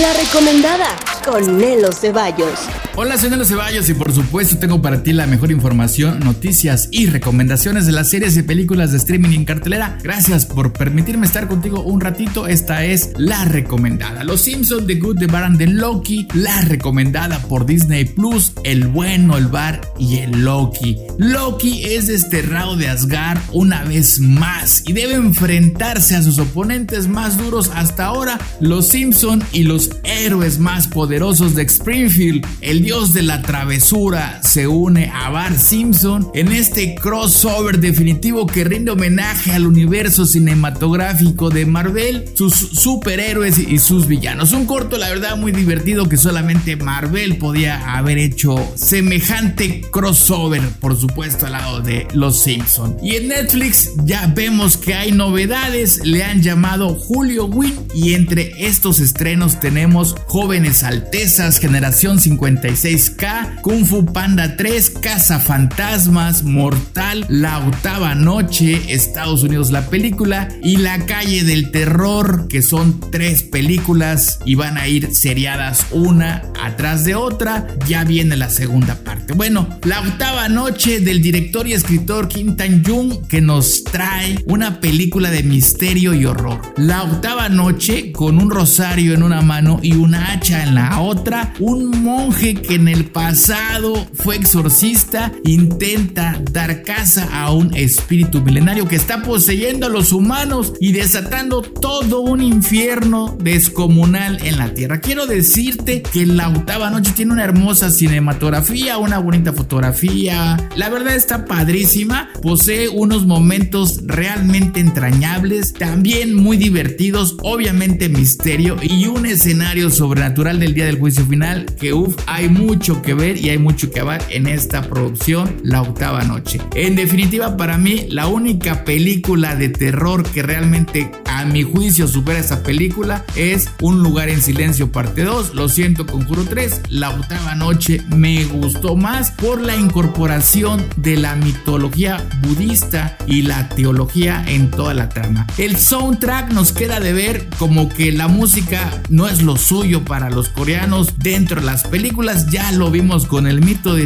La recomendada con Nelo Ceballos. Hola, soy Nelo Ceballos y por supuesto tengo para ti la mejor información, noticias y recomendaciones de las series y películas de streaming en cartelera. Gracias por permitirme estar contigo un ratito. Esta es la recomendada. Los Simpsons, The Good, The Bad and The Loki. La recomendada por Disney Plus, El Bueno, El Bar y El Loki. Loki es desterrado de Asgard una vez más y debe enfrentarse a sus oponentes más duros hasta ahora, los Simpson y los héroes más poderosos de Springfield. El dios de la travesura se une a Bart Simpson en este crossover definitivo que rinde homenaje al universo cinematográfico de Marvel, sus superhéroes y sus villanos. Un corto, la verdad, muy divertido que solamente Marvel podía haber hecho semejante crossover, por supuesto, al lado de Los Simpson. Y en Netflix ya vemos que hay novedades, le han llamado Julio Win y entre estos estrenos tenemos Jóvenes Altezas, Generación 56K, Kung Fu Panda 3, Casa Fantasmas, Mortal, La Octava Noche, Estados Unidos la película y La Calle del Terror, que son tres películas y van a ir seriadas una atrás de otra. Ya viene la segunda parte. Bueno, La Octava Noche del director y escritor Kim Tan-jung que nos trae una película de misterio y horror. La Octava Noche con un rosario en una mano y una hacha en la otra, un monje que en el pasado fue exorcista intenta dar casa a un espíritu milenario que está poseyendo a los humanos y desatando todo un infierno descomunal en la tierra. Quiero decirte que la octava noche tiene una hermosa cinematografía, una bonita fotografía. La verdad está padrísima. Posee unos momentos realmente entrañables, también muy divertidos, obviamente misterio y un escenario sobrenatural del día del juicio final que uff, hay mucho que ver y hay mucho que hablar en esta producción, La octava noche. En definitiva, para mí, la única película de terror que realmente a mi juicio supera esta película es Un lugar en silencio parte 2. Lo siento, Conjuro 3. La octava noche me gustó más por la incorporación de la mitología budista y la teología en toda la trama. El soundtrack nos queda de ver como que la música no es lo suyo para los coreanos dentro de las películas. Ya lo vimos con el mito de.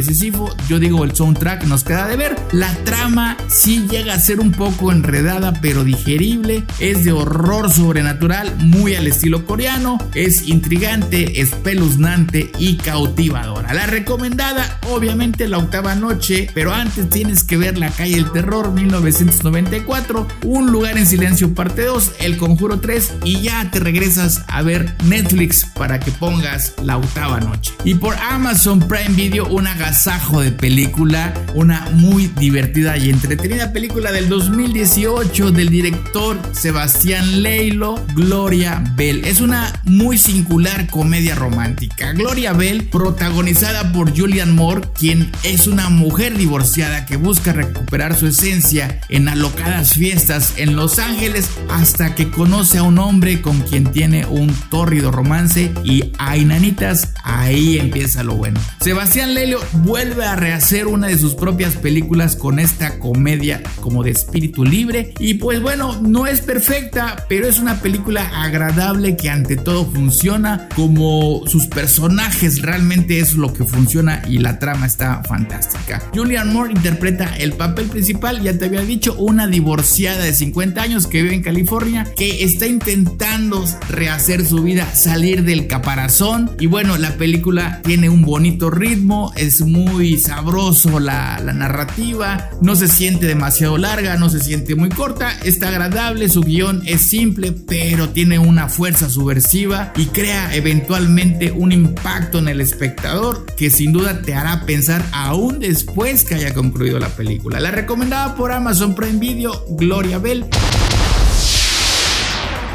Yo digo el soundtrack nos queda de ver. La trama sí llega a ser un poco enredada pero digerible. Es de horror sobrenatural muy al estilo coreano. Es intrigante, espeluznante y cautivadora. La recomendada obviamente la octava noche. Pero antes tienes que ver La calle del terror 1994. Un lugar en silencio parte 2. El conjuro 3. Y ya te regresas a ver Netflix para que pongas la octava noche. Y por Amazon Prime Video un agasajo de película. Una muy divertida y entretenida película del 2018 del director Sebastián Leilo, Gloria Bell. Es una muy singular comedia romántica. Gloria Bell, protagonizada por Julian Moore, quien es una mujer divorciada que busca recuperar su esencia en alocadas fiestas en Los Ángeles hasta que conoce a un hombre con quien tiene un tórrido romance y hay nanitas, ahí empieza lo bueno. Sebastián Lelio vuelve a rehacer una de sus propias películas con esta comedia como de espíritu libre y pues bueno, no es perfecta, pero es una película agradable que ante todo funciona como sus personajes realmente es lo que funciona y la trama está fantástica. Julian Moore interpreta el papel principal, ya te había dicho, una divorciada de 50 años que vive en California que está intentando rehacer su vida, salir del caparazón y bueno, la película tiene un bonito ritmo, es muy sabroso la, la narrativa, no se siente demasiado larga, no se siente muy corta, está agradable, su guion es simple pero tiene una fuerza subversiva y crea eventualmente un impacto en el espectador que sin duda te hará pensar aún después que haya concluido la película. La recomendada por Amazon Prime Video, Gloria Bell.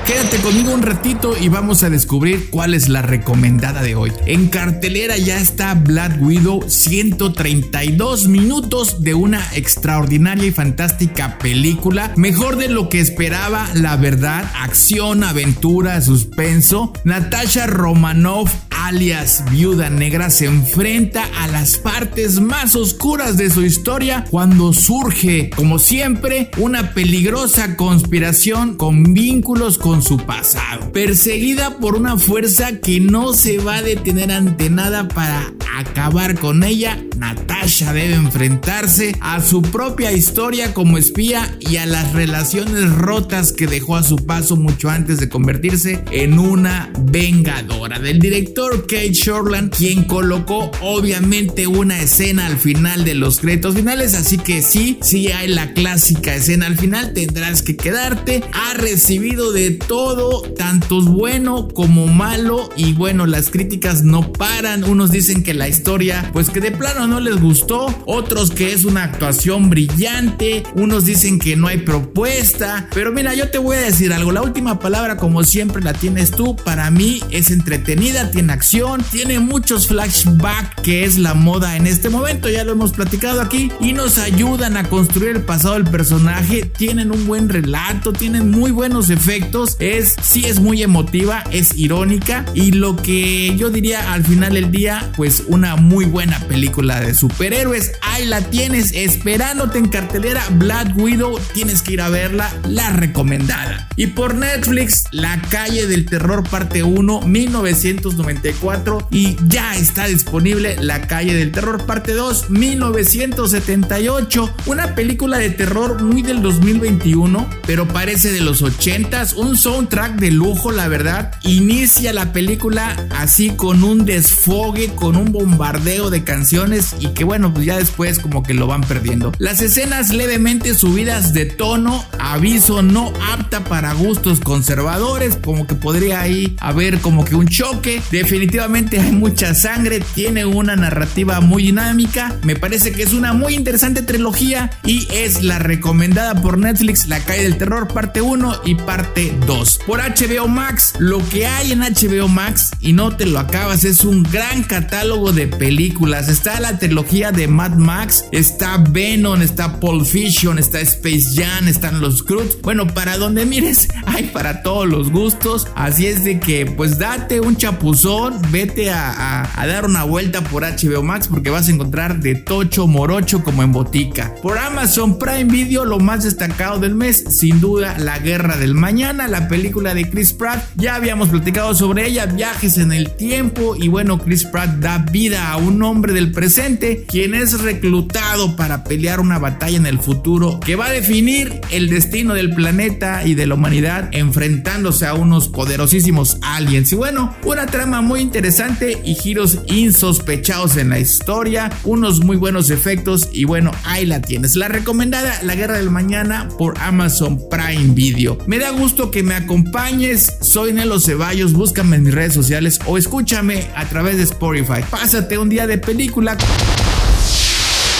Quédate conmigo un ratito y vamos a descubrir cuál es la recomendada de hoy. En cartelera ya está Black Widow, 132 minutos de una extraordinaria y fantástica película. Mejor de lo que esperaba, la verdad, acción, aventura, suspenso. Natasha Romanoff alias Viuda Negra, se enfrenta a las partes más oscuras de su historia cuando surge, como siempre, una peligrosa conspiración con vínculos con su pasado. Perseguida por una fuerza que no se va a detener ante nada para acabar con ella, Natasha debe enfrentarse a su propia historia como espía y a las relaciones rotas que dejó a su paso mucho antes de convertirse en una vengadora. Del director Kate Shortland, quien colocó obviamente una escena al final de los créditos finales, así que sí, sí hay la clásica escena al final, tendrás que quedarte. Ha recibido de todo, tanto bueno como malo y bueno, las críticas no paran. Unos dicen que la historia, pues que de plano no les gustó, otros que es una actuación brillante, unos dicen que no hay propuesta, pero mira, yo te voy a decir algo, la última palabra como siempre la tienes tú, para mí es entretenida, tiene acción, tiene muchos flashbacks que es la moda en este momento, ya lo hemos platicado aquí y nos ayudan a construir el pasado del personaje, tienen un buen relato, tienen muy buenos efectos, es sí es muy emotiva, es irónica y lo que yo diría al final del día, pues una muy buena película de superhéroes. Ahí la tienes esperándote en cartelera Black Widow, tienes que ir a verla, la recomendada. Y por Netflix, La calle del terror parte 1, 1994 y ya está disponible La calle del terror parte 2, 1978, una película de terror muy del 2021, pero parece de los 80s, un soundtrack de lujo, la verdad. Inicia la película así con un desfogue, con un bombardeo de canciones y que bueno, pues ya después como que lo van perdiendo. Las escenas levemente subidas de tono, aviso no apta para gustos conservadores, como que podría ahí haber como que un choque. Definitivamente hay mucha sangre, tiene una narrativa muy dinámica, me parece que es una muy interesante trilogía y es la recomendada por Netflix, La calle del terror parte 1 y parte 2. Por HBO Max, lo que hay en HBO Max y no te lo acabas es un gran catálogo de películas. Está la trilogía de Mad Max, está Venom, está Paul Fiction, está Space Jam, están los Cruz. Bueno, para donde mires, hay para todos los gustos. Así es de que, pues date un chapuzón, vete a, a dar una vuelta por HBO Max porque vas a encontrar de tocho morocho como en botica. Por Amazon Prime Video, lo más destacado del mes, sin duda, La Guerra del Mañana, la película de Chris Pratt. Ya habíamos platicado sobre ella, viajes en el tiempo y bueno, Chris Pratt da vida a un hombre del presente quien es reclutado para pelear una batalla en el futuro que va a definir el destino del planeta y de la humanidad enfrentándose a unos poderosísimos aliens. Y bueno, una trama muy interesante y giros insospechados en la historia, unos muy buenos efectos y bueno, ahí la tienes. La recomendada La Guerra del Mañana por Amazon Prime Video. Me da gusto que me acompañes, soy Nelo Ceballos, búscame en mis redes sociales o escúchame a través de Spotify. Un día de película.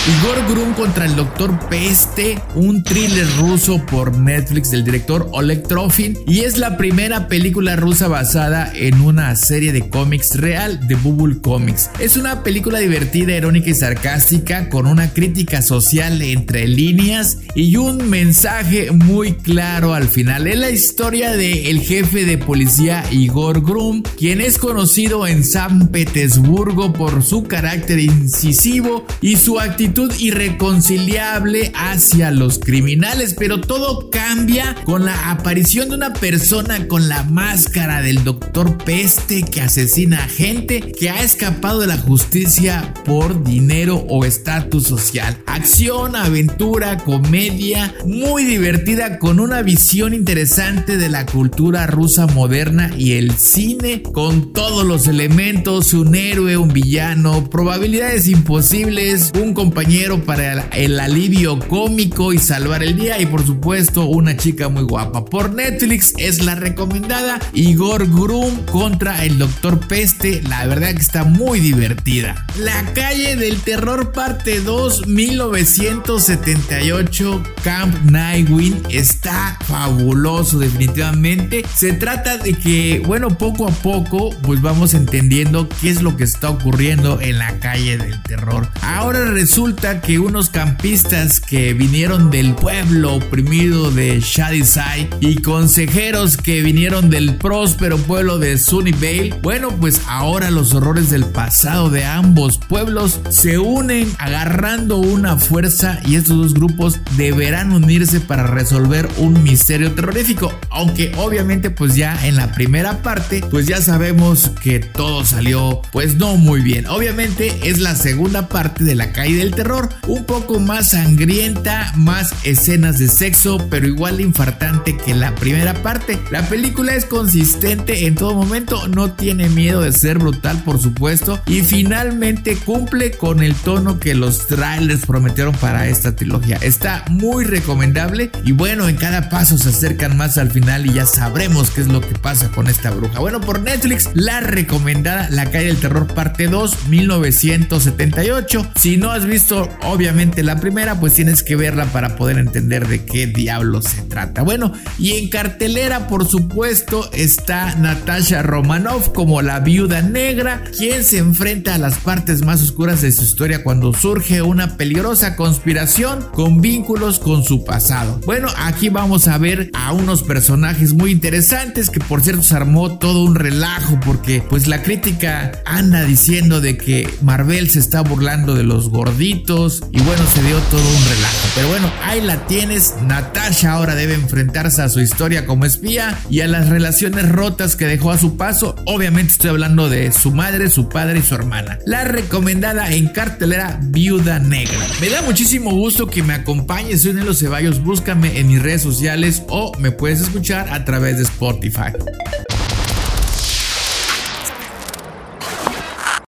Igor Grum contra el Doctor Peste, un thriller ruso por Netflix del director Oleg Trofin y es la primera película rusa basada en una serie de cómics real de Bubble Comics. Es una película divertida, irónica y sarcástica con una crítica social entre líneas y un mensaje muy claro al final. Es la historia de el jefe de policía Igor Grum, quien es conocido en San Petersburgo por su carácter incisivo y su actitud irreconciliable hacia los criminales, pero todo cambia con la aparición de una persona con la máscara del doctor Peste que asesina a gente que ha escapado de la justicia por dinero o estatus social. Acción, aventura, comedia, muy divertida con una visión interesante de la cultura rusa moderna y el cine con todos los elementos, un héroe, un villano, probabilidades imposibles, un compañero para el alivio cómico y salvar el día y por supuesto una chica muy guapa. Por Netflix es la recomendada Igor Grum contra el Doctor Peste. La verdad que está muy divertida. La calle del terror parte 2 1978 Camp Nightwing está fabuloso definitivamente. Se trata de que bueno poco a poco pues vamos entendiendo qué es lo que está ocurriendo en la calle del terror. Ahora resulta que unos campistas que vinieron del pueblo oprimido de Shadyside y consejeros que vinieron del próspero pueblo de Sunnyvale, bueno, pues ahora los horrores del pasado de ambos pueblos se unen agarrando una fuerza y estos dos grupos deberán unirse para resolver un misterio terrorífico, aunque obviamente pues ya en la primera parte pues ya sabemos que todo salió pues no muy bien. Obviamente es la segunda parte de la calle del terror, un poco más sangrienta, más escenas de sexo, pero igual infartante que la primera parte. La película es consistente en todo momento, no tiene miedo de ser brutal por supuesto y finalmente cumple con el tono que los trailers prometieron para esta trilogía. Está muy recomendable y bueno, en cada paso se acercan más al final y ya sabremos qué es lo que pasa con esta bruja. Bueno, por Netflix, la recomendada La calle del terror parte 2, 1978. Si no has visto obviamente la primera, pues tienes que verla para poder entender de qué diablo se trata. Bueno, y en cartelera, por supuesto, está Natasha Romanoff como la viuda negra, quien se enfrenta a las partes más oscuras de su historia cuando surge una peligrosa conspiración con vínculos con su pasado. Bueno, aquí vamos a ver a unos personajes muy interesantes que por cierto se armó todo un relajo porque pues la crítica anda diciendo de que Marvel se está burlando de los gorditos y bueno, se dio todo un relajo. Pero bueno, ahí la tienes. Natasha ahora debe enfrentarse a su historia como espía y a las relaciones rotas que dejó a su paso. Obviamente estoy hablando de su madre, su padre y su hermana. La recomendada en cartelera Viuda Negra. Me da muchísimo gusto que me acompañes. Soy Nelo Ceballos. Búscame en mis redes sociales o me puedes escuchar a través de Spotify.